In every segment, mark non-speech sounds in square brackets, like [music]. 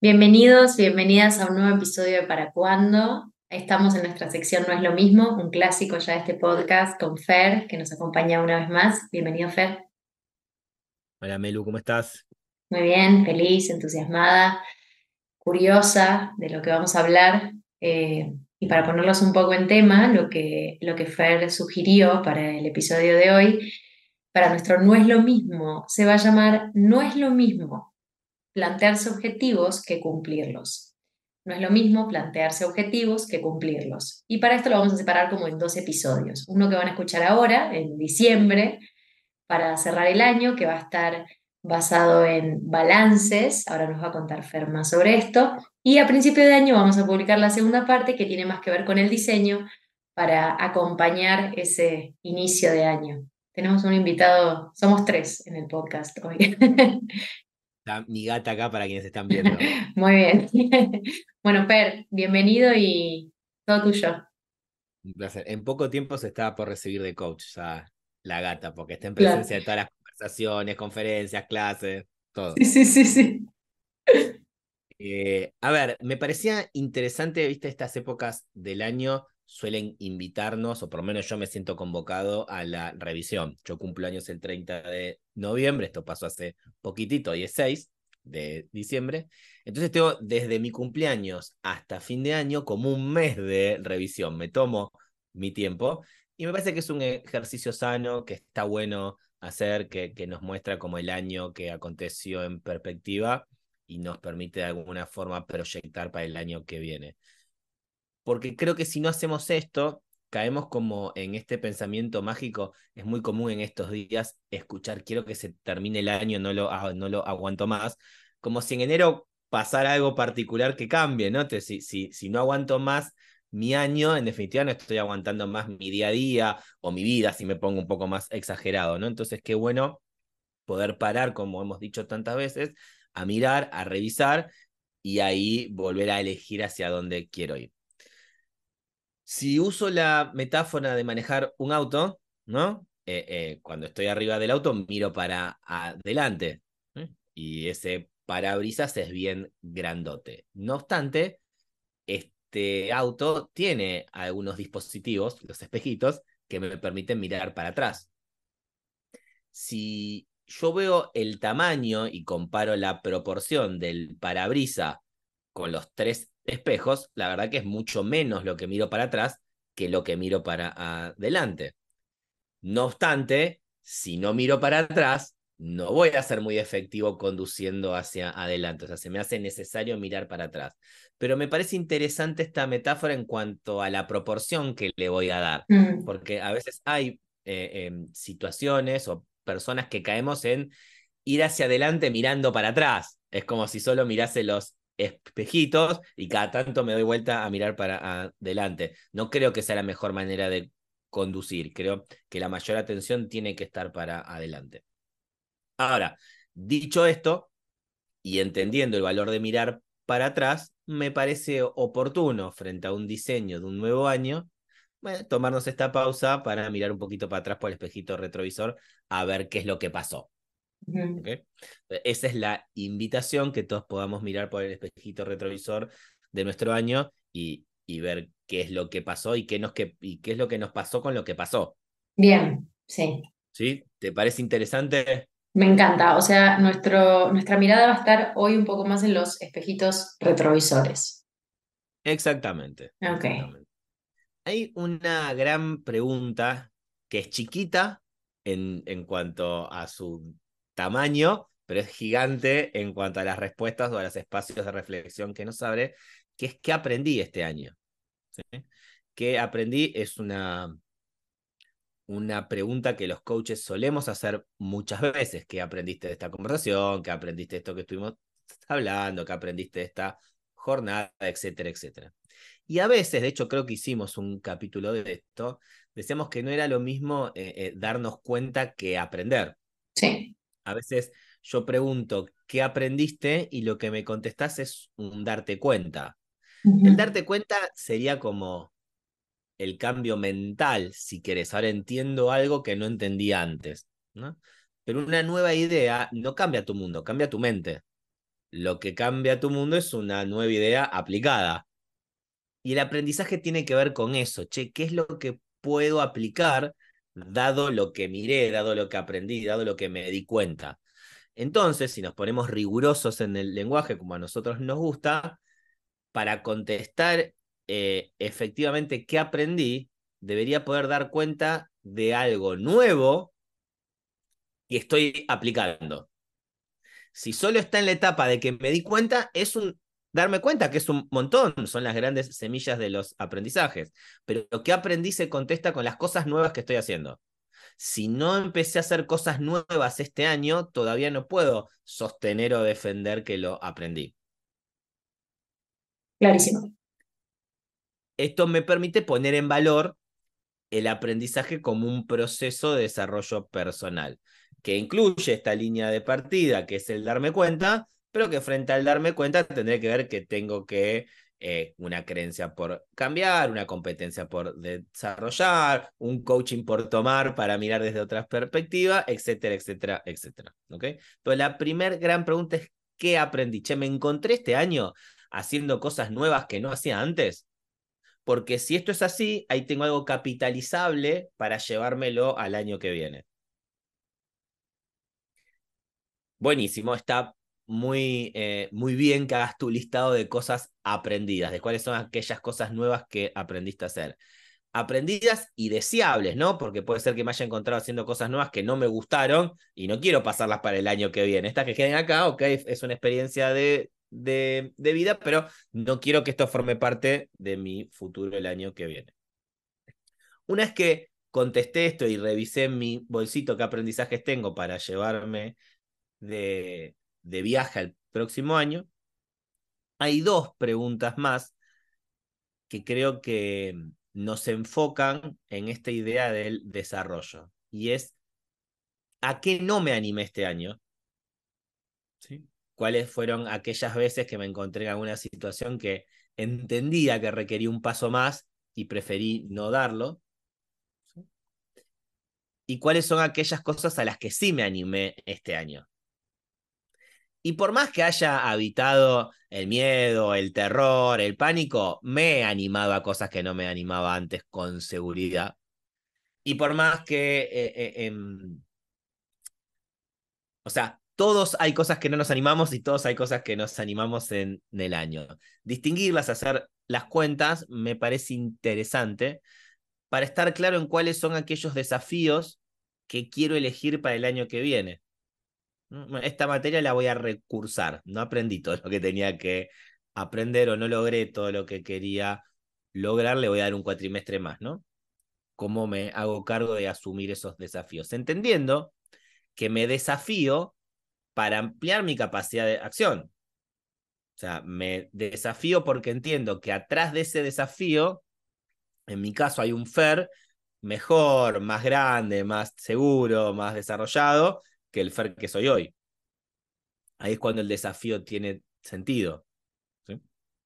Bienvenidos, bienvenidas a un nuevo episodio de Para Cuándo. Estamos en nuestra sección No es lo mismo, un clásico ya de este podcast con Fer, que nos acompaña una vez más. Bienvenido, Fer. Hola, Melu, ¿cómo estás? Muy bien, feliz, entusiasmada, curiosa de lo que vamos a hablar. Eh, y para ponerlos un poco en tema, lo que, lo que Fer sugirió para el episodio de hoy, para nuestro No es lo mismo, se va a llamar No es lo mismo plantearse objetivos que cumplirlos. No es lo mismo plantearse objetivos que cumplirlos. Y para esto lo vamos a separar como en dos episodios. Uno que van a escuchar ahora, en diciembre, para cerrar el año, que va a estar basado en balances. Ahora nos va a contar Ferma sobre esto. Y a principio de año vamos a publicar la segunda parte, que tiene más que ver con el diseño, para acompañar ese inicio de año. Tenemos un invitado, somos tres en el podcast hoy. [laughs] mi gata acá para quienes están viendo. [laughs] Muy bien. [laughs] Bueno, Per, bienvenido y todo tuyo. Un placer. En poco tiempo se está por recibir de coach ya la gata, porque está en presencia de todas las conversaciones, conferencias, clases, todo. Sí, sí, sí, sí. Eh, a ver, me parecía interesante, viste, estas épocas del año suelen invitarnos, o por lo menos yo me siento convocado a la revisión. Yo cumplo años el 30 de noviembre, esto pasó hace poquitito, 16 de diciembre. Entonces tengo desde mi cumpleaños hasta fin de año como un mes de revisión. Me tomo mi tiempo y me parece que es un ejercicio sano, que está bueno hacer, que, que nos muestra como el año que aconteció en perspectiva y nos permite de alguna forma proyectar para el año que viene porque creo que si no hacemos esto, caemos como en este pensamiento mágico. Es muy común en estos días escuchar, quiero que se termine el año, no lo, no lo aguanto más, como si en enero pasara algo particular que cambie, ¿no? Entonces, si, si, si no aguanto más mi año, en definitiva no estoy aguantando más mi día a día o mi vida, si me pongo un poco más exagerado, ¿no? Entonces, qué bueno poder parar, como hemos dicho tantas veces, a mirar, a revisar y ahí volver a elegir hacia dónde quiero ir. Si uso la metáfora de manejar un auto, ¿no? Eh, eh, cuando estoy arriba del auto, miro para adelante. Y ese parabrisas es bien grandote. No obstante, este auto tiene algunos dispositivos, los espejitos, que me permiten mirar para atrás. Si yo veo el tamaño y comparo la proporción del parabrisa con los tres espejos, la verdad que es mucho menos lo que miro para atrás que lo que miro para adelante. No obstante, si no miro para atrás, no voy a ser muy efectivo conduciendo hacia adelante. O sea, se me hace necesario mirar para atrás. Pero me parece interesante esta metáfora en cuanto a la proporción que le voy a dar. Mm. Porque a veces hay eh, em, situaciones o personas que caemos en ir hacia adelante mirando para atrás. Es como si solo mirase los espejitos y cada tanto me doy vuelta a mirar para adelante. No creo que sea la mejor manera de conducir. Creo que la mayor atención tiene que estar para adelante. Ahora, dicho esto, y entendiendo el valor de mirar para atrás, me parece oportuno frente a un diseño de un nuevo año, tomarnos esta pausa para mirar un poquito para atrás por el espejito retrovisor a ver qué es lo que pasó. Esa es la invitación que todos podamos mirar por el espejito retrovisor de nuestro año y, y ver qué es lo que pasó y qué, nos, qué, y qué es lo que nos pasó con lo que pasó. Bien, sí. ¿Sí? ¿Te parece interesante? Me encanta. O sea, nuestro, nuestra mirada va a estar hoy un poco más en los espejitos retrovisores. Exactamente. Ok. Hay una gran pregunta que es chiquita en, en cuanto a su tamaño, pero es gigante en cuanto a las respuestas o a los espacios de reflexión que nos abre, que es qué aprendí este año. ¿Qué aprendí? Es una, una pregunta que los coaches solemos hacer muchas veces. ¿Qué aprendiste de esta conversación? ¿Qué aprendiste de esto que estuvimos hablando? ¿Qué aprendiste de esta jornada? Etcétera, etcétera. Y a veces, de hecho creo que hicimos un capítulo de esto, decíamos que no era lo mismo eh, eh, darnos cuenta que aprender. Sí. A veces yo pregunto, ¿qué aprendiste? Y lo que me contestás es un darte cuenta. El darte cuenta sería como el cambio mental, si querés. Ahora entiendo algo que no entendía antes. ¿no? Pero una nueva idea no cambia tu mundo, cambia tu mente. Lo que cambia tu mundo es una nueva idea aplicada. Y el aprendizaje tiene que ver con eso, che, ¿qué es lo que puedo aplicar dado lo que miré, dado lo que aprendí, dado lo que me di cuenta? Entonces, si nos ponemos rigurosos en el lenguaje como a nosotros nos gusta, para contestar eh, efectivamente qué aprendí, debería poder dar cuenta de algo nuevo que estoy aplicando. Si solo está en la etapa de que me di cuenta, es un darme cuenta que es un montón, son las grandes semillas de los aprendizajes. Pero lo que aprendí se contesta con las cosas nuevas que estoy haciendo. Si no empecé a hacer cosas nuevas este año, todavía no puedo sostener o defender que lo aprendí. Clarísimo. Esto me permite poner en valor el aprendizaje como un proceso de desarrollo personal, que incluye esta línea de partida, que es el darme cuenta, pero que frente al darme cuenta tendré que ver que tengo que eh, una creencia por cambiar, una competencia por desarrollar, un coaching por tomar para mirar desde otras perspectivas, etcétera, etcétera, etcétera. ¿Ok? Entonces, la primera gran pregunta es, ¿qué aprendí? Che, ¿me encontré este año haciendo cosas nuevas que no hacía antes? Porque si esto es así, ahí tengo algo capitalizable para llevármelo al año que viene. Buenísimo, está muy, eh, muy bien que hagas tu listado de cosas aprendidas, de cuáles son aquellas cosas nuevas que aprendiste a hacer. Aprendidas y deseables, ¿no? Porque puede ser que me haya encontrado haciendo cosas nuevas que no me gustaron y no quiero pasarlas para el año que viene. Estas que queden acá, ok, es una experiencia de, de, de vida, pero no quiero que esto forme parte de mi futuro el año que viene. Una vez que contesté esto y revisé mi bolsito qué aprendizajes tengo para llevarme de, de viaje al próximo año, hay dos preguntas más que creo que nos enfocan en esta idea del desarrollo. Y es, ¿a qué no me animé este año? ¿Sí? ¿Cuáles fueron aquellas veces que me encontré en alguna situación que entendía que requería un paso más y preferí no darlo? ¿Y cuáles son aquellas cosas a las que sí me animé este año? Y por más que haya habitado el miedo, el terror, el pánico, me he animado a cosas que no me animaba antes con seguridad. Y por más que... Eh, eh, em, o sea, todos hay cosas que no nos animamos y todos hay cosas que nos animamos en, en el año. Distinguirlas, hacer las cuentas, me parece interesante para estar claro en cuáles son aquellos desafíos que quiero elegir para el año que viene. Esta materia la voy a recursar. No aprendí todo lo que tenía que aprender o no logré todo lo que quería lograr. Le voy a dar un cuatrimestre más, ¿no? ¿Cómo me hago cargo de asumir esos desafíos? Entendiendo que me desafío para ampliar mi capacidad de acción. O sea, me desafío porque entiendo que atrás de ese desafío, en mi caso hay un FER mejor, más grande, más seguro, más desarrollado, que el Fer que soy hoy. Ahí es cuando el desafío tiene sentido. Sí.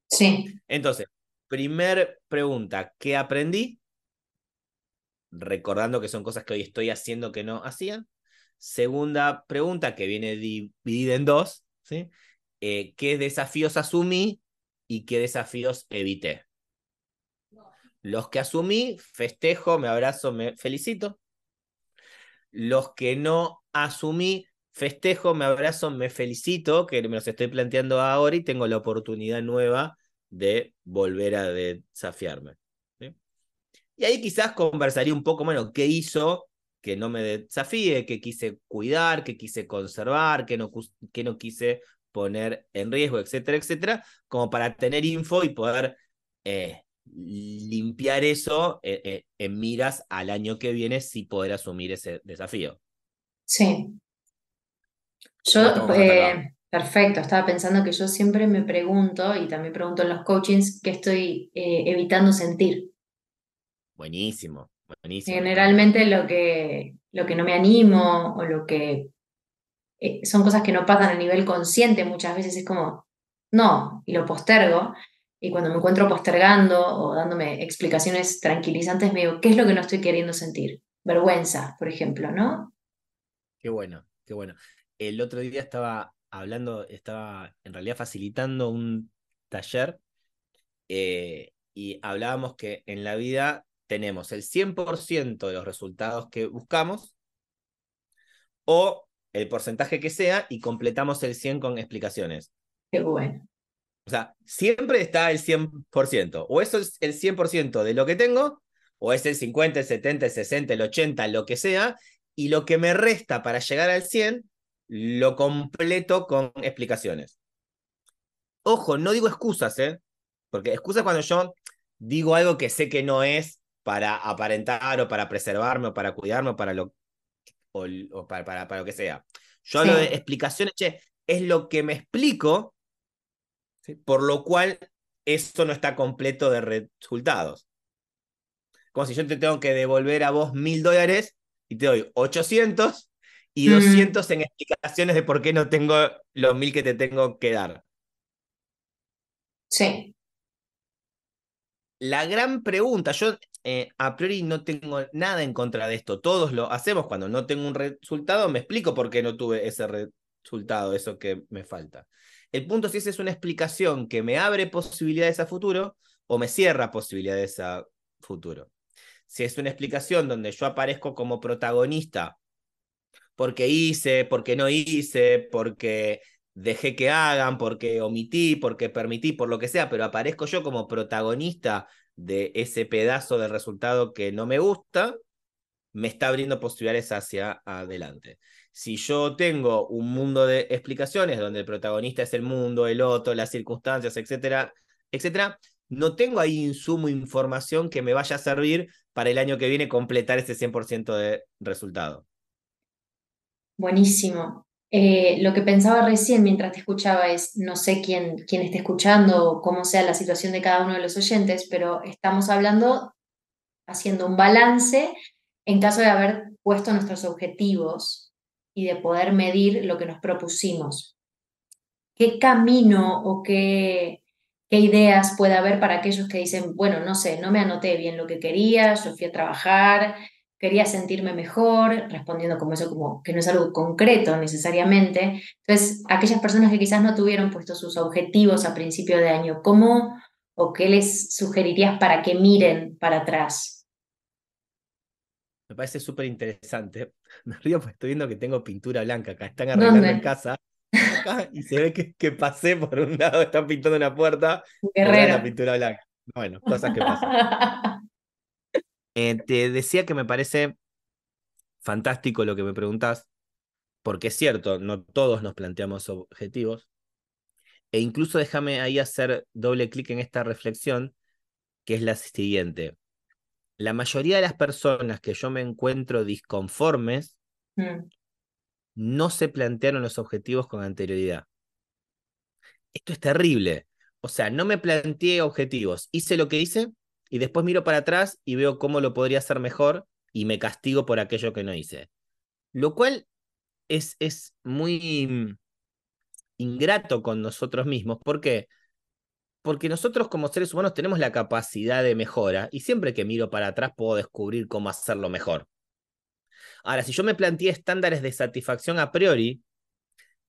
sí. Entonces, primer pregunta, ¿qué aprendí? Recordando que son cosas que hoy estoy haciendo que no hacía. Segunda pregunta, que viene dividida en dos, ¿sí? Eh, ¿Qué desafíos asumí y qué desafíos evité? Los que asumí, festejo, me abrazo, me felicito. Los que no asumí, festejo, me abrazo, me felicito, que me los estoy planteando ahora y tengo la oportunidad nueva de volver a desafiarme. Y ahí quizás conversaría un poco, bueno, ¿qué hizo que no me desafíe? ¿Qué quise cuidar? ¿Qué quise conservar? ¿Qué no, qué no quise poner en riesgo? Etcétera, etcétera, como para tener info y poder eh, limpiar eso eh, eh, en miras al año que viene si poder asumir ese desafío. Sí. Yo, eh, perfecto, estaba pensando que yo siempre me pregunto, y también pregunto en los coachings, qué estoy eh, evitando sentir. Buenísimo, buenísimo. Generalmente lo que, lo que no me animo o lo que eh, son cosas que no pasan a nivel consciente, muchas veces es como, no, y lo postergo. Y cuando me encuentro postergando o dándome explicaciones tranquilizantes, me digo, ¿qué es lo que no estoy queriendo sentir? Vergüenza, por ejemplo, ¿no? Qué bueno, qué bueno. El otro día estaba hablando, estaba en realidad facilitando un taller eh, y hablábamos que en la vida tenemos el 100% de los resultados que buscamos o el porcentaje que sea y completamos el 100 con explicaciones. Qué bueno. O sea, siempre está el 100%. O eso es el 100% de lo que tengo, o es el 50, el 70, el 60, el 80, lo que sea, y lo que me resta para llegar al 100 lo completo con explicaciones. Ojo, no digo excusas, ¿eh? Porque excusas cuando yo digo algo que sé que no es para aparentar o para preservarme o para cuidarme o para lo, o, para, para, lo que sea. Yo hablo de explicaciones, che, es lo que me explico, por lo cual esto no está completo de resultados. Como si yo te tengo que devolver a vos mil dólares y te doy 800 y 200 mm. en explicaciones de por qué no tengo los mil que te tengo que dar. Sí. La gran pregunta, yo eh, a priori no tengo nada en contra de esto, todos lo hacemos cuando no tengo un resultado, me explico por qué no tuve ese resultado, eso que me falta. El punto es si esa es una explicación que me abre posibilidades a futuro o me cierra posibilidades a futuro si es una explicación donde yo aparezco como protagonista porque hice, porque no hice, porque dejé que hagan, porque omití, porque permití, por lo que sea, pero aparezco yo como protagonista de ese pedazo del resultado que no me gusta, me está abriendo posibilidades hacia adelante. Si yo tengo un mundo de explicaciones donde el protagonista es el mundo, el otro, las circunstancias, etcétera, etcétera, no tengo ahí insumo, información que me vaya a servir para el año que viene completar ese 100% de resultado. Buenísimo. Eh, lo que pensaba recién mientras te escuchaba es, no sé quién, quién esté escuchando o cómo sea la situación de cada uno de los oyentes, pero estamos hablando, haciendo un balance en caso de haber puesto nuestros objetivos y de poder medir lo que nos propusimos. ¿Qué camino o qué, qué ideas puede haber para aquellos que dicen, bueno, no sé, no me anoté bien lo que quería, yo fui a trabajar, quería sentirme mejor, respondiendo como eso, como que no es algo concreto necesariamente. Entonces, aquellas personas que quizás no tuvieron puestos sus objetivos a principio de año, ¿cómo o qué les sugerirías para que miren para atrás? Me parece súper interesante. [laughs] Me río porque estoy viendo que tengo pintura blanca acá. Están arreglando en casa y se ve que, pasé por un lado, están pintando una puerta, Guerrero. la pintura blanca. Bueno, cosas que pasan. Eh, te decía que me parece fantástico lo que me preguntas, porque es cierto, no todos nos planteamos objetivos. E incluso déjame ahí hacer doble clic en esta reflexión, que es la siguiente. La mayoría de las personas que yo me encuentro disconformes mm no se plantearon los objetivos con anterioridad. Esto es terrible. O sea, no me planteé objetivos, hice lo que hice y después miro para atrás y veo cómo lo podría hacer mejor y me castigo por aquello que no hice. Lo cual es, es muy mm, ingrato con nosotros mismos. ¿Por qué? Porque nosotros como seres humanos tenemos la capacidad de mejora y siempre que miro para atrás puedo descubrir cómo hacerlo mejor. Ahora, si yo me planteé estándares de satisfacción a priori,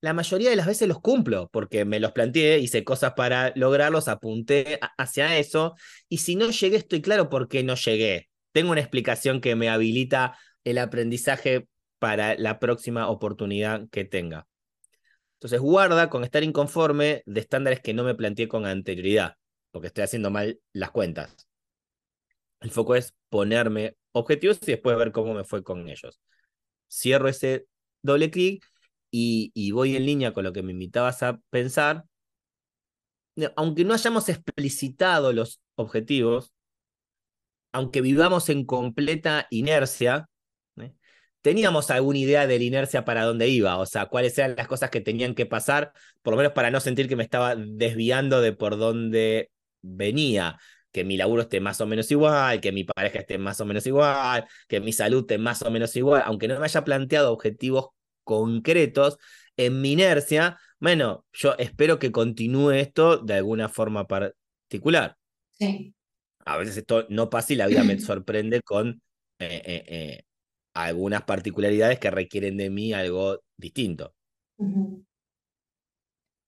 la mayoría de las veces los cumplo, porque me los planteé, hice cosas para lograrlos, apunté hacia eso, y si no llegué, estoy claro por qué no llegué. Tengo una explicación que me habilita el aprendizaje para la próxima oportunidad que tenga. Entonces, guarda con estar inconforme de estándares que no me planteé con anterioridad, porque estoy haciendo mal las cuentas. El foco es ponerme objetivos y después ver cómo me fue con ellos. Cierro ese doble clic y, voy en línea con lo que me invitabas a pensar. Aunque no hayamos explicitado los objetivos, aunque vivamos en completa inercia. Teníamos alguna idea de la inercia para dónde iba, o sea, cuáles eran las cosas que tenían que pasar, por lo menos para no sentir que me estaba desviando de por dónde venía que mi laburo esté más o menos igual, que mi pareja esté más o menos igual, que mi salud esté más o menos igual, aunque no me haya planteado objetivos concretos, en mi inercia, bueno, yo espero que continúe esto de alguna forma particular. Sí. A veces esto no pasa y la vida me sorprende con eh, eh, eh, algunas particularidades que requieren de mí algo distinto.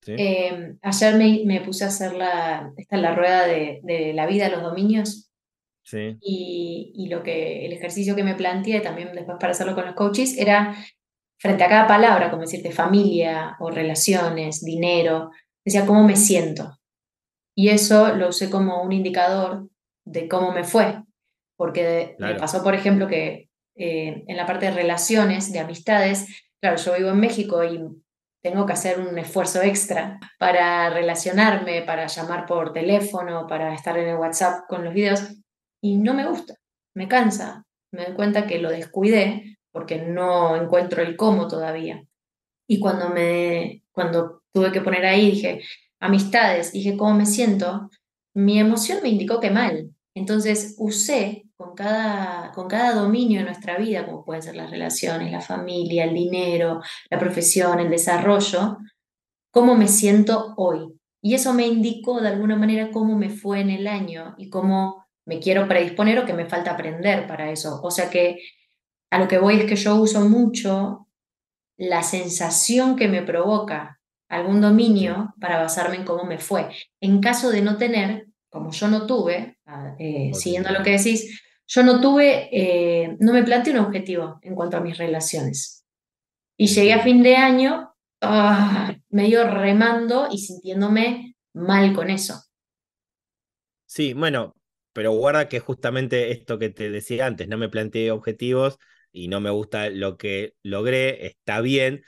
Eh, ayer me, puse a hacer la, esta la rueda de, la vida, los dominios. Sí. Y, y, lo que, el ejercicio que me planteé también después para hacerlo con los coaches era frente a cada palabra, como decirte familia o relaciones, dinero, decía cómo me siento. Y eso lo usé como un indicador de cómo me fue. Porque me pasó, por ejemplo, que eh, en la parte de relaciones, de amistades, claro, yo vivo en México y tengo que hacer un esfuerzo extra para relacionarme, para llamar por teléfono, para estar en el WhatsApp con los videos, y no me gusta, me cansa. Me doy cuenta que lo descuidé porque no encuentro el cómo todavía. Y cuando me cuando tuve que poner ahí dije, amistades, dije cómo me siento, mi emoción me indicó que mal. Entonces usé con cada, con cada dominio de nuestra vida, como pueden ser las relaciones, la familia, el dinero, la profesión, el desarrollo, cómo me siento hoy. Y eso me indicó de alguna manera cómo me fue en el año y cómo me quiero predisponer o que me falta aprender para eso. O sea que a lo que voy es que yo uso mucho la sensación que me provoca algún dominio para basarme en cómo me fue. En caso de no tener, como yo no tuve, eh, siguiendo lo que decís, yo no tuve, eh, no me planteé un objetivo en cuanto a mis relaciones. Y llegué a fin de año ah, medio remando y sintiéndome mal con eso. Sí, bueno, pero guarda que justamente esto que te decía antes, no me planteé objetivos y no me gusta lo que logré, está bien,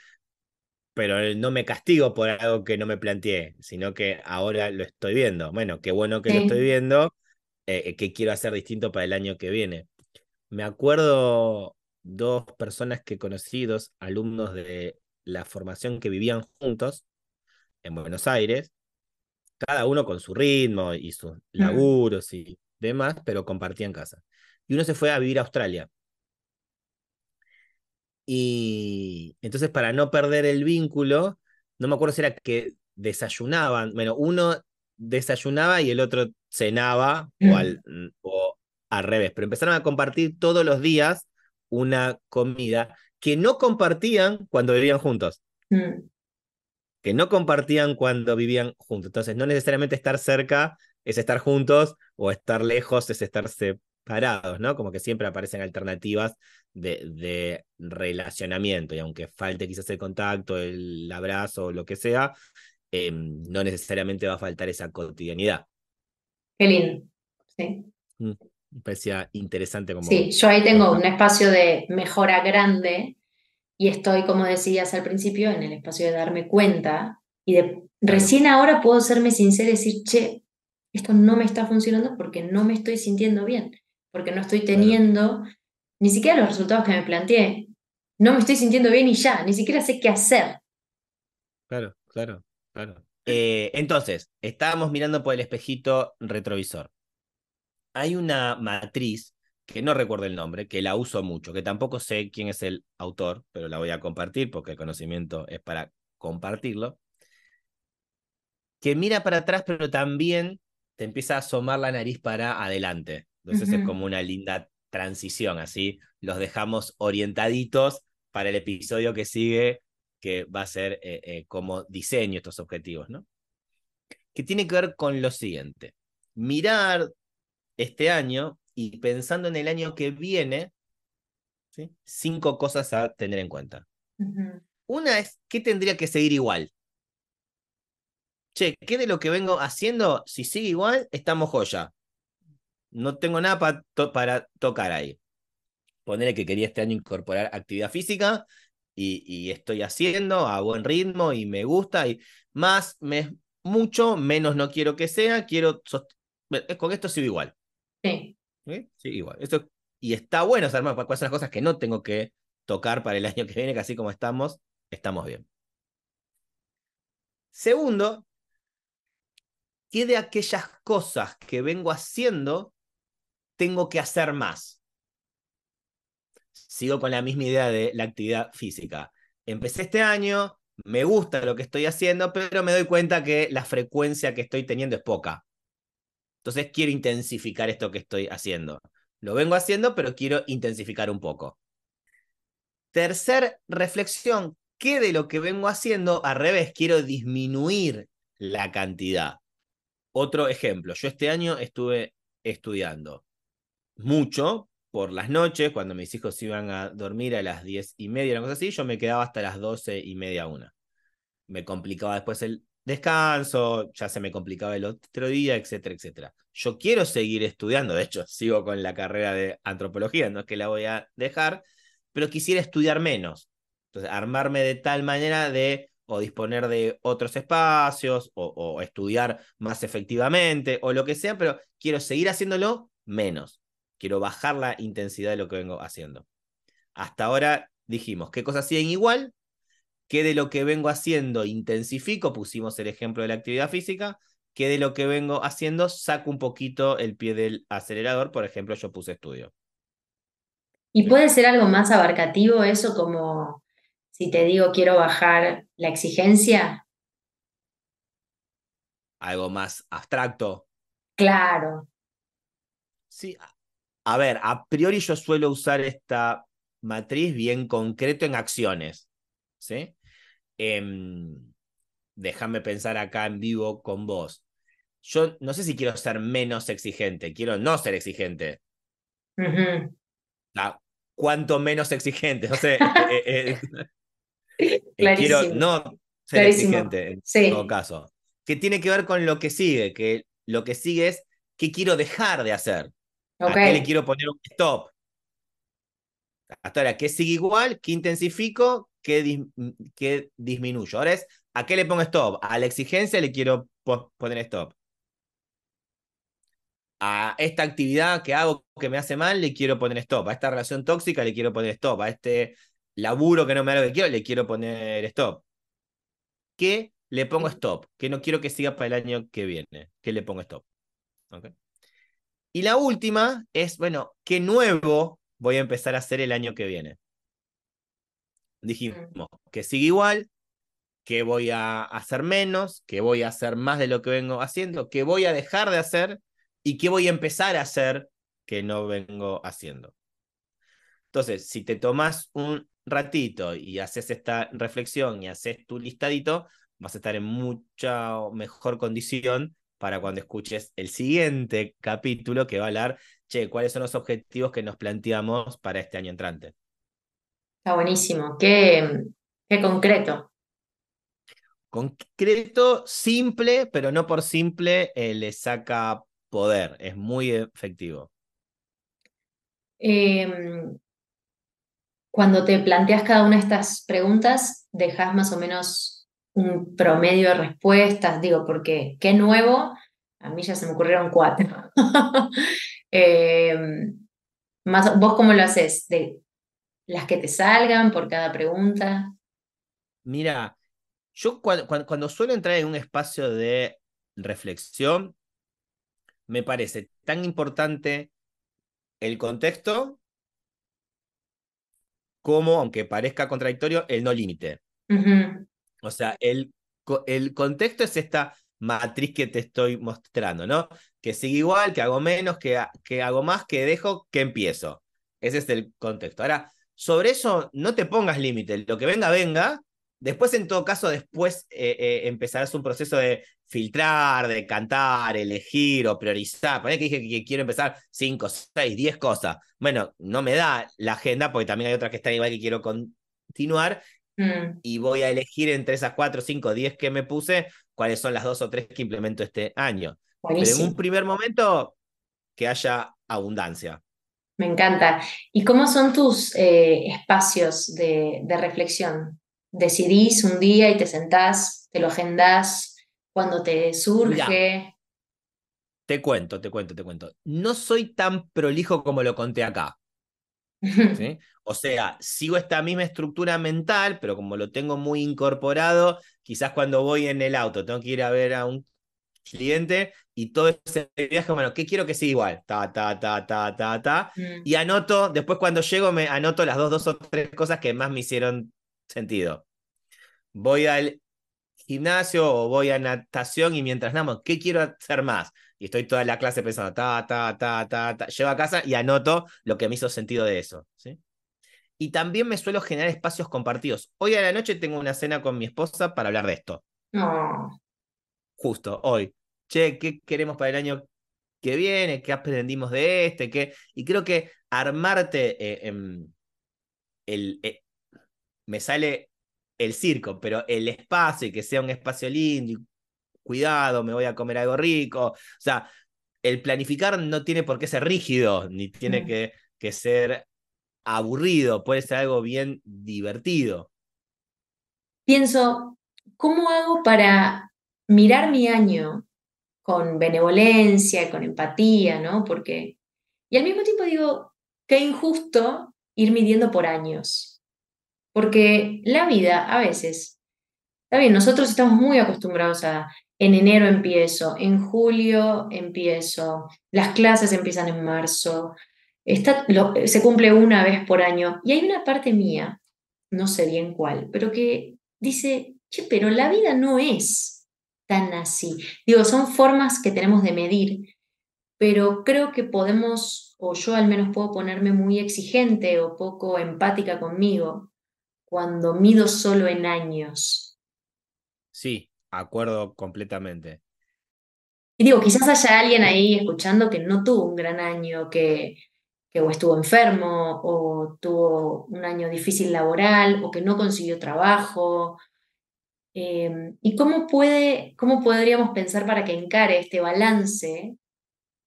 pero no me castigo por algo que no me planteé, sino que ahora lo estoy viendo. Bueno, qué bueno que lo estoy viendo, eh, qué quiero hacer distinto para el año que viene. Me acuerdo dos personas que conocí, dos alumnos de la formación que vivían juntos en Buenos Aires, cada uno con su ritmo y sus mm. laburos y demás, pero compartían casa. Y uno se fue a vivir a Australia. Y entonces para no perder el vínculo, no me acuerdo si era que desayunaban, bueno, uno desayunaba y el otro cenaba o, al, mm, o al revés, pero empezaron a compartir todos los días una comida que no compartían cuando vivían juntos. Mm. Que no compartían cuando vivían juntos. Entonces, no necesariamente estar cerca es estar juntos o estar lejos es estar separados, ¿no? Como que siempre aparecen alternativas de, relacionamiento y aunque falte quizás el contacto, el abrazo o lo que sea, em, no necesariamente va a faltar esa cotidianidad. Qué lindo, sí. Mm, me parecía interesante como... Sí, yo ahí tengo un espacio de mejora grande y estoy, como decías al principio, en el espacio de darme cuenta y de recién ahora puedo serme sincera y decir, che, esto no me está funcionando porque no me estoy sintiendo bien porque no estoy teniendo ni siquiera los resultados que me planteé. No me estoy sintiendo bien y ya, ni siquiera sé qué hacer. Claro, claro, claro. Eh, entonces, estábamos mirando por el espejito retrovisor. Hay una matriz, que no recuerdo el nombre, que la uso mucho, que tampoco sé quién es el autor, pero la voy a compartir porque el conocimiento es para compartirlo, que mira para atrás, pero también te empieza a asomar la nariz para adelante. Entonces es como una linda transición, así los dejamos orientaditos para el episodio que sigue, que va a ser eh, eh, como diseño estos objetivos, ¿no? Que tiene que ver con lo siguiente, mirar este año y pensando en el año que viene, ¿sí? cinco cosas a tener en cuenta. Una es, ¿qué tendría que seguir igual? Che, ¿qué de lo que vengo haciendo, si sigue igual, estamos joya? No tengo nada para tocar ahí. Ponerle que quería este año incorporar actividad física y, estoy haciendo a buen ritmo y me gusta y más, me, mucho, menos no quiero que sea, quiero, con esto sigo igual. Sí. Sí, igual. Esto, y está bueno saber cuáles son las cosas que no tengo que tocar para el [laughs] año que viene, que así como estamos, estamos bien. Segundo, ¿qué de aquellas cosas que vengo haciendo tengo que hacer más. Sigo con la misma idea de la actividad física. Empecé este año, me gusta lo que estoy haciendo, pero me doy cuenta que la frecuencia que estoy teniendo es poca. Entonces quiero intensificar esto que estoy haciendo. Lo vengo haciendo, pero quiero intensificar un poco. Tercer reflexión, ¿qué de lo que vengo haciendo, al revés, quiero disminuir la cantidad? Otro ejemplo, yo este año estuve estudiando mucho por las noches, cuando mis hijos iban a dormir a las diez y media, una cosa así, yo me quedaba hasta las doce y media, una. Me complicaba después el descanso, ya se me complicaba el otro día, etcétera, etcétera. Yo quiero seguir estudiando, de hecho, [laughs] sigo con la carrera de antropología, no es que la voy a dejar, pero quisiera estudiar menos. Entonces, armarme de tal manera de o disponer de otros espacios o, o estudiar más efectivamente o lo que sea, pero quiero seguir haciéndolo menos. Quiero bajar la intensidad de lo que vengo haciendo. Hasta ahora dijimos qué cosas siguen igual, qué de lo que vengo haciendo intensifico, pusimos el ejemplo de la actividad física, qué de lo que vengo haciendo saco un poquito el pie del acelerador, por ejemplo, yo puse estudio. ¿Y puede ser algo más abarcativo eso como si te digo quiero bajar la exigencia? Algo más abstracto. Claro. Sí, a ver, a priori yo suelo usar esta matriz bien concreto en acciones. ¿sí? Em, déjame pensar acá en vivo con vos. Yo no sé si quiero ser menos exigente, quiero no ser exigente. Ah, ¿Cuánto menos exigente? No sé. [laughs] Eh, eh, eh, quiero no ser exigente en todo caso. Que tiene que ver con lo que sigue, que lo que sigue es qué quiero dejar de hacer. ¿A qué le quiero poner un stop? Hasta ahora, ¿qué sigue igual? ¿Qué intensifico? ¿Qué, ¿Qué disminuyo? Ahora es, ¿a qué le pongo stop? A la exigencia le quiero poner stop. A esta actividad que hago que me hace mal, le quiero poner stop. A esta relación tóxica le quiero poner stop. A este laburo que no me da lo que quiero, le quiero poner stop. ¿Qué le pongo stop? Que no quiero que siga para el año que viene. ¿Qué le pongo stop? ¿Okay? Y la última es, bueno, ¿qué nuevo voy a empezar a hacer el año que viene? Dijimos que sigue igual, que voy a hacer menos, que voy a hacer más de lo que vengo haciendo, que voy a dejar de hacer y que voy a empezar a hacer que no vengo haciendo. Entonces, si te tomas un ratito y haces esta reflexión y haces tu listadito, vas a estar en mucha mejor condición para cuando escuches el siguiente capítulo que va a hablar, che, cuáles son los objetivos que nos planteamos para este año entrante. Está buenísimo, qué, qué concreto. Concreto, simple, pero no por simple eh, le saca poder, es muy efectivo. Em, cuando te planteas cada una de estas preguntas, dejas más o menos un promedio de respuestas, digo, porque qué nuevo, a mí ya se me ocurrieron cuatro. [laughs] Em, más, ¿Vos cómo lo haces? ¿De las que te salgan por cada pregunta? Mira, yo cuando, cuando suelo entrar en un espacio de reflexión, me parece tan importante el contexto como, aunque parezca contradictorio, el no límite. O sea, el, el contexto es esta matriz que te estoy mostrando, ¿no? Que sigue igual, que hago menos, que, que hago más, que dejo, que empiezo. Ese es el contexto. Ahora, sobre eso no te pongas límite. Lo que venga, venga. Después, en todo caso, después eh, eh, empezarás un proceso de filtrar, de cantar, elegir o priorizar. Poné que dije que quiero empezar 5, 6, 10 cosas. Bueno, no me da la agenda porque también hay otras que están igual que quiero continuar Mm. y voy a elegir entre esas cuatro, cinco, diez que me puse, cuáles son las dos o tres que implemento este año. Pero en un primer momento, que haya abundancia. Me encanta. ¿Y cómo son tus eh, espacios de, reflexión? ¿Decidís un día y te sentás, te lo agendás cuando te surge? te cuento, te cuento, te cuento. No soy tan prolijo como lo conté acá. [laughs] ¿sí? O sea, sigo esta misma estructura mental, pero como lo tengo muy incorporado, quizás cuando voy en el auto tengo que ir a ver a un cliente y todo ese viaje, bueno, ¿qué quiero que sea igual? Ta, ta, ta, ta, ta, ta. Mm. Y anoto, después cuando llego me anoto las dos, dos o tres cosas que más me hicieron sentido. Voy al gimnasio o voy a natación y mientras namo, ¿qué quiero hacer más? Y estoy toda la clase pensando, ta, ta, ta, ta, ta. Llego a casa y anoto lo que me hizo sentido de eso. ¿sí? y también me suelo generar espacios compartidos. Hoy a la noche tengo una cena con mi esposa para hablar de esto. No. Justo, hoy. Che, ¿qué queremos para el año que viene? ¿Qué aprendimos de este? ¿Qué? Y creo que armarte eh, em, el, eh, me sale el circo, pero el espacio y que sea un espacio lindo, cuidado, me voy a comer algo rico. O sea, el planificar no tiene por qué ser rígido, ni tiene que, que ser aburrido, puede ser algo bien divertido. Pienso, ¿cómo hago para mirar mi año con benevolencia, con empatía, ¿no? Porque, y al mismo tiempo digo, qué injusto ir midiendo por años, porque la vida a veces, está bien, nosotros estamos muy acostumbrados a, en enero empiezo, en julio empiezo, las clases empiezan en marzo, se cumple una vez por año. Y hay una parte mía, no sé bien cuál, pero que dice, che, pero la vida no es tan así. Digo, son formas que tenemos de medir, pero creo que podemos, o yo al menos puedo ponerme muy exigente o poco empática conmigo cuando mido solo en años. Sí, acuerdo completamente. Y digo, quizás haya alguien ahí escuchando que no tuvo un gran año, que que o estuvo enfermo o tuvo un año difícil laboral o que no consiguió trabajo. Em, ¿Y cómo, puede, cómo podríamos pensar para que encare este balance,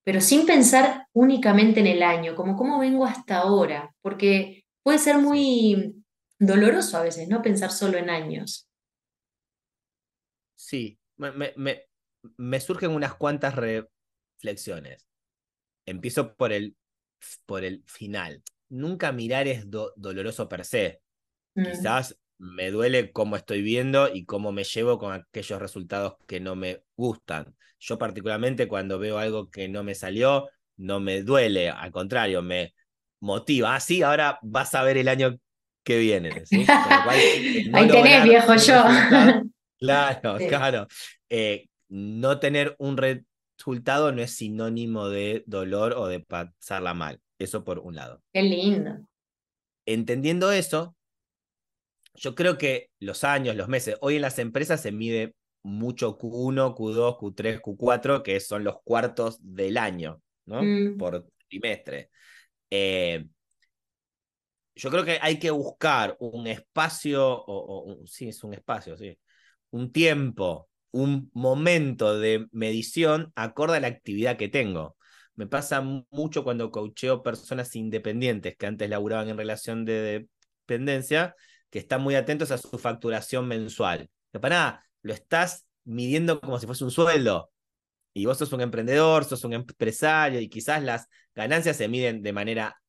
pero sin pensar únicamente en el año, como cómo vengo hasta ahora? Porque puede ser muy doloroso a veces, ¿no? Pensar solo en años. Sí, me, me, me surgen unas cuantas reflexiones. Empiezo por el por el final. Nunca mirar es doloroso per se. Mm. Quizás me duele cómo estoy viendo y cómo me llevo con aquellos resultados que no me gustan. Yo particularmente cuando veo algo que no me salió, no me duele, al contrario, me motiva. Ah, sí, ahora vas a ver el año que viene. [laughs] Eh, Ahí tenés, viejo yo. Claro, claro. Eh, no tener un, resultado no es sinónimo de dolor o de pasarla mal. Eso por un lado. Qué lindo. Entendiendo eso, yo creo que los años, los meses, hoy en las empresas se mide mucho Q1, Q2, Q3, Q4, que son los cuartos del año, ¿no? Mm. Por trimestre. Eh, yo creo que hay que buscar un espacio, o, o, sí, es un espacio, sí, un tiempo un momento de medición acorde a la actividad que tengo. Me pasa mucho cuando coacheo personas independientes que antes laburaban en relación de dependencia, que están muy atentos a su facturación mensual. Que para nada, lo estás midiendo como si fuese un sueldo. Y vos sos un emprendedor, sos un empresario y quizás las ganancias se miden de manera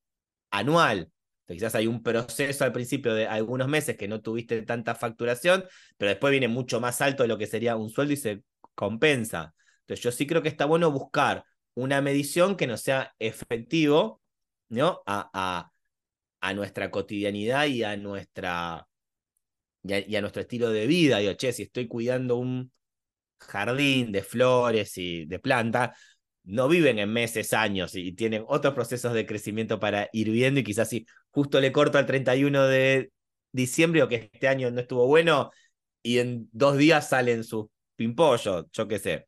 anual quizás hay un proceso al principio de algunos meses que no tuviste tanta facturación, pero después viene mucho más alto de lo que sería un sueldo y se compensa. Entonces yo sí creo que está bueno buscar una medición que no sea efectivo ¿no? A, a, nuestra cotidianidad y a, nuestra, y a, nuestro estilo de vida. Digo, che, si estoy cuidando un jardín de flores y de plantas, no viven en meses, años y tienen otros procesos de crecimiento para ir viendo y quizás si justo le corto al 31 de diciembre o que este año no estuvo bueno y en dos días salen sus pimpollos, yo qué sé.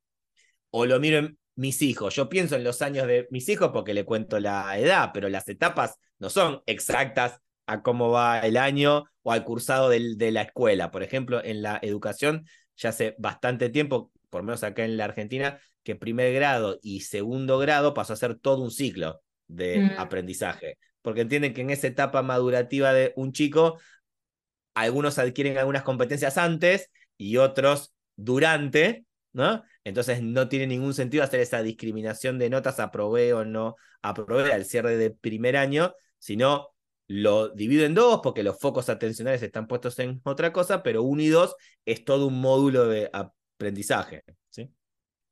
O lo miro en mis hijos. Yo pienso en los años de mis hijos porque le cuento la edad, pero las etapas no son exactas a cómo va el año o al cursado de la escuela. Por ejemplo, en la educación ya hace bastante tiempo, por lo menos acá en la Argentina, que primer grado y segundo grado pasó a ser todo un ciclo de mm. aprendizaje, porque entienden que en esa etapa madurativa de un chico, algunos adquieren algunas competencias antes y otros durante, ¿no? Entonces no tiene ningún sentido hacer esa discriminación de notas aprobé o no aprobé al cierre de primer año, sino lo divido en dos porque los focos atencionales están puestos en otra cosa, pero uno y dos es todo un módulo de aprendizaje. ¿sí?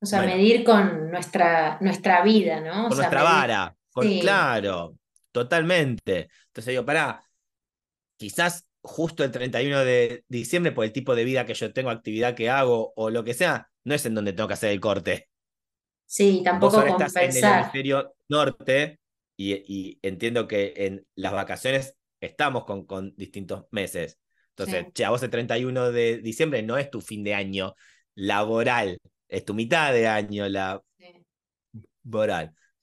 O sea, medir con nuestra, nuestra vida, ¿no? con nuestra vara, claro, totalmente. Entonces digo, pará, quizás justo el 31 de diciembre, por el tipo de vida que yo tengo, actividad que hago o lo que sea, no es en donde tengo que hacer el corte. Sí, tampoco Vos estás en el hemisferio norte y, entiendo que en las vacaciones estamos con, con distintos meses. Entonces, che, a vos el 31 de diciembre no es tu fin de año laboral, es tu mitad de año laboral.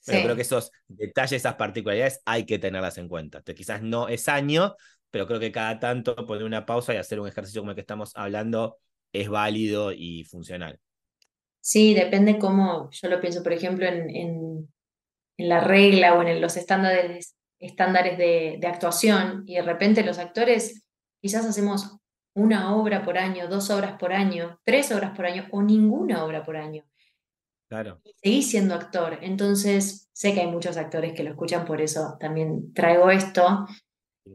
Pero creo que esos detalles, esas particularidades hay que tenerlas en cuenta. Entonces, quizás no es año, pero creo que cada tanto poner una pausa y hacer un ejercicio como el que estamos hablando es válido y funcional. Sí, depende cómo, yo lo pienso, por ejemplo, en, en, la regla o en los estándares, estándares de, de, actuación y de repente los actores quizás hacemos una obra por año, dos obras por año, tres obras por año o ninguna obra por año. Claro. Y seguís siendo actor. Entonces, sé que hay muchos actores que lo escuchan, por eso también traigo esto.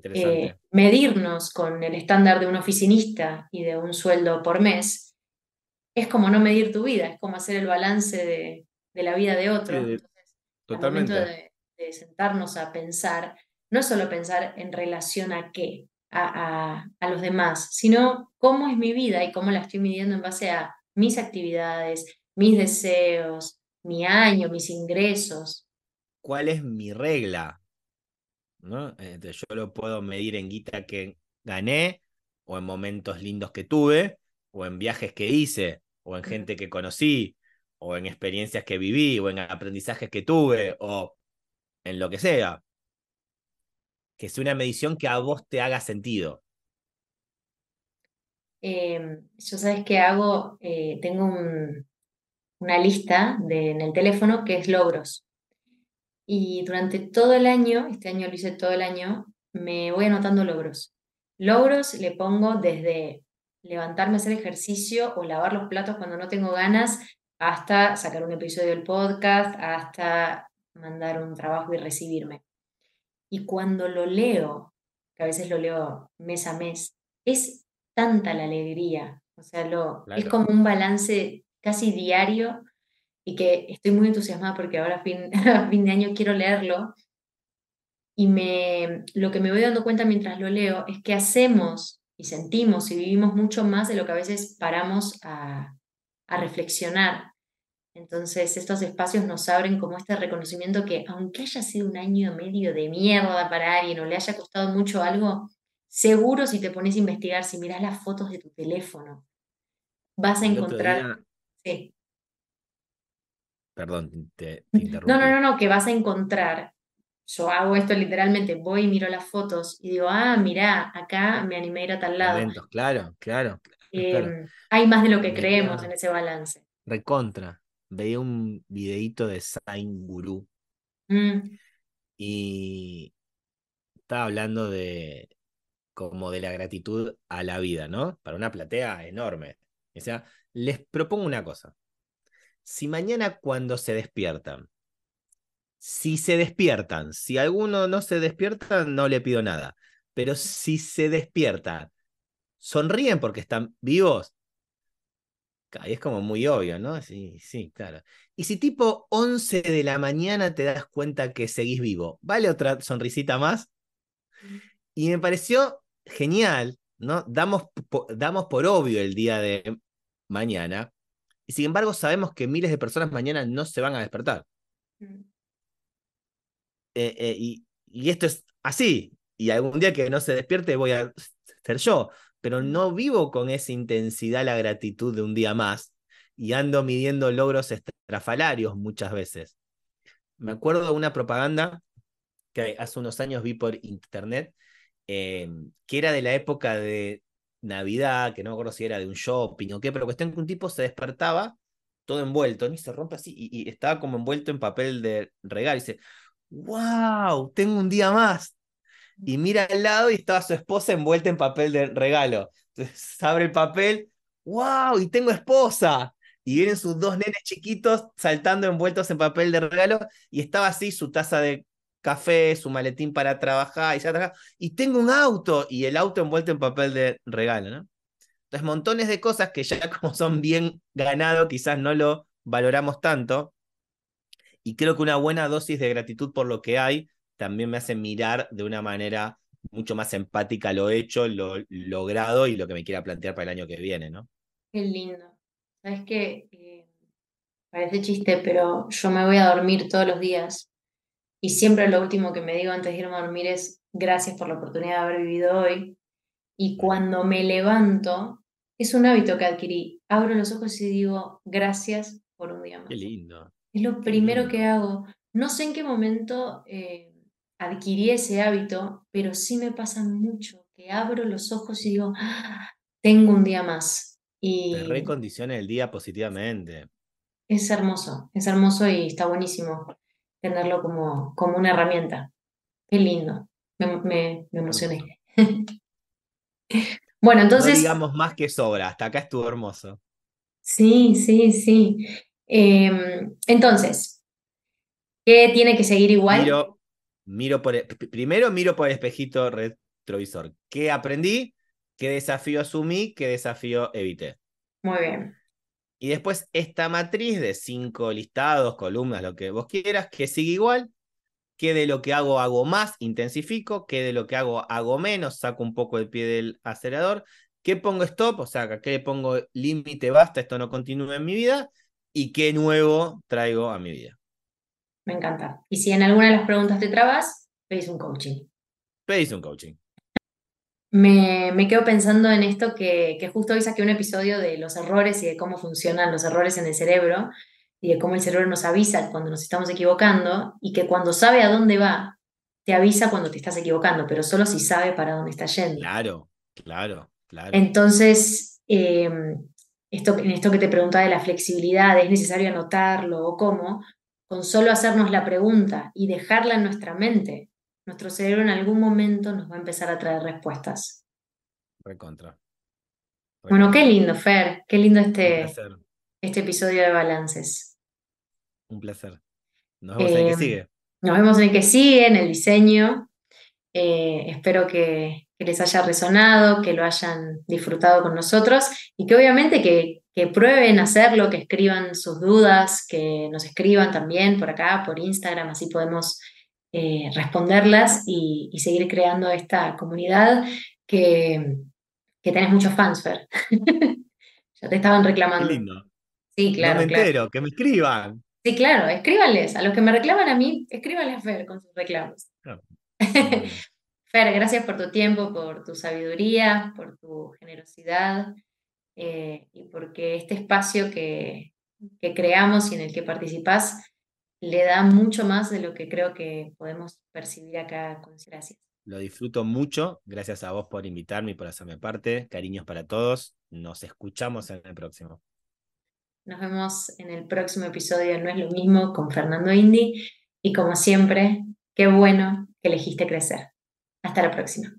Eh, medirnos con el estándar de un oficinista y de un sueldo por mes es como no medir tu vida, es como hacer el balance de, la vida de otro. totalmente. Al momento de, sentarnos a pensar, no es solo pensar en relación a qué, a, a, los demás, sino cómo es mi vida y cómo la estoy midiendo en base a mis actividades, mis deseos, mi año, mis ingresos. ¿Cuál es mi regla? ¿No? yo lo puedo medir en guita que gané, o en momentos lindos que tuve, o en viajes que hice, o en gente que conocí, o en experiencias que viví, o en aprendizajes que tuve, o en lo que sea. Que sea una medición que a vos te haga sentido. Em, yo sabes qué hago, eh, tengo una lista de, en el teléfono que es logros. Y durante todo el año, este año lo hice todo el año, me voy anotando logros. Logros le pongo desde levantarme a hacer ejercicio o lavar los platos cuando no tengo ganas, hasta sacar un episodio del podcast, hasta mandar un trabajo y recibirme. Y cuando lo leo, que a veces lo leo mes a mes, es tanta la alegría. O sea, lo, es como un balance casi diario y que estoy muy entusiasmada porque ahora fin, [laughs] a fin de año quiero leerlo. Y me, lo que me voy dando cuenta mientras lo leo es que hacemos y sentimos y vivimos mucho más de lo que a veces paramos a, reflexionar. Entonces estos espacios nos abren como este reconocimiento que aunque haya sido un año medio de mierda para alguien o le haya costado mucho algo, seguro si te pones a investigar, si miras las fotos de tu teléfono, vas a encontrar... Sí. Perdón, te, te interrumpí. [laughs] No, no, no, no, que vas a encontrar yo hago esto literalmente, voy y miro las fotos y digo, ah, mirá, acá me animé a ir a tal lado. claro, claro. Em, hay más de lo que creemos en ese balance. Recontra. Veía un videíto de Saint Guru mm. y estaba hablando de como de la gratitud a la vida, ¿no? Para una platea enorme. O sea, les propongo una cosa. Si mañana cuando se despiertan si se despiertan, si alguno no se despierta, no le pido nada. Pero si se despiertan, sonríen porque están vivos. Ahí es como muy obvio, ¿no? Sí, sí, claro. Y si tipo 11 de la mañana te das cuenta que seguís vivo, ¿vale otra sonrisita más? Y me pareció genial, ¿no? Damos, damos por obvio el día de mañana, y sin embargo sabemos que miles de personas mañana no se van a despertar. Mm. Eh, eh, y, y, esto es así, y algún día que no se despierte voy a ser yo, pero no vivo con esa intensidad la gratitud de un día más y ando midiendo logros estrafalarios muchas veces. Me acuerdo de una propaganda que hace unos años vi por internet, eh, que era de la época de Navidad, que no me acuerdo si era de un shopping o qué, pero cuestión que un tipo se despertaba todo envuelto, y se rompe así, y, y estaba como envuelto en papel de regalo, y dice, wow, tengo un día más. Y mira al lado y estaba su esposa envuelta en papel de regalo. Entonces abre el papel, wow, y tengo esposa. Y vienen sus dos nenes chiquitos saltando envueltos en papel de regalo y estaba así su taza de café, su maletín para trabajar y, y tengo un auto y el auto envuelto en papel de regalo, ¿no? Entonces montones de cosas que ya [laughs] como son bien ganado quizás no lo valoramos tanto, y creo que una buena dosis de gratitud por lo que hay también me hace mirar de una manera mucho más empática lo hecho, lo logrado y lo que me quiera plantear para el año que viene, ¿no? Qué lindo. Sabes que eh, parece chiste, pero yo me voy a dormir todos los días y siempre lo último que me digo antes de irme a dormir es gracias por la oportunidad de haber vivido hoy. Y cuando me levanto, es un hábito que adquirí. Abro los ojos y digo, gracias por un día más. Qué lindo. Es lo primero que hago. No sé en qué momento eh, adquirí ese hábito, pero sí me pasa mucho que abro los ojos y digo, ah, tengo un día más. Y Te recondiciona el día positivamente. Es hermoso, es hermoso y está buenísimo tenerlo como, como una herramienta. Qué lindo. Me, me, me emocioné. [laughs] bueno, entonces. No digamos más que sobra, hasta acá estuvo hermoso. Sí, sí, sí. Em, entonces, ¿qué tiene que seguir igual? Miro, miro por el, primero miro por el espejito retrovisor. ¿Qué aprendí? ¿Qué desafío asumí? ¿Qué desafío evité? Muy bien. Y después esta matriz de cinco listados, columnas, lo que vos quieras, que sigue igual, que de lo que hago hago más, intensifico, que de lo que hago hago menos, saco un poco el pie del acelerador, que pongo stop, o sea, que pongo límite, basta, esto no continúa en mi vida, y qué nuevo traigo a mi vida. Me encanta. Y si en alguna de las preguntas te trabas, pedís un coaching. Pedís un coaching. Me, me quedo pensando en esto que, que, justo hoy saqué un episodio de los errores y de cómo funcionan los errores en el cerebro y de cómo el cerebro nos avisa cuando nos estamos equivocando y que cuando sabe a dónde va, te avisa cuando te estás equivocando, pero solo si sabe para dónde está yendo. Claro, claro, claro. Entonces, eh, esto, en esto que te preguntaba de la flexibilidad, ¿es necesario anotarlo o cómo? Con solo hacernos la pregunta y dejarla en nuestra mente, nuestro cerebro en algún momento nos va a empezar a traer respuestas. Recontra. Bueno, qué lindo, Fer, qué lindo este, este episodio de Balances. Un placer. Nos vemos en el que Eh, sigue. Nos vemos en el que sigue, en el diseño. Eh, espero que, que les haya resonado, que lo hayan disfrutado con nosotros y que obviamente que, que prueben hacerlo, que escriban sus dudas, que nos escriban también por acá, por Instagram, así podemos eh, responderlas y, y seguir creando esta comunidad que, que tenés muchos fans, Fer. [laughs] ya te estaban Qué reclamando. lindo. Sí, claro, no me claro. entero, que me escriban. Sí, claro, escríbanles. A los que me reclaman a mí, escríbanles a Fer con sus reclamos. [laughs] Claro. Bueno, Fer, gracias por tu tiempo, por tu sabiduría, por tu generosidad eh, y porque este espacio que, que creamos y en el que participás le da mucho más de lo que creo que podemos percibir acá con gracias. Lo disfruto mucho. Gracias a vos por invitarme y por hacerme parte. Cariños para todos. Nos escuchamos en el próximo. Nos vemos en el próximo episodio de No es lo mismo con Fernando Indy y como siempre, qué bueno que elegiste crecer. Hasta la próxima.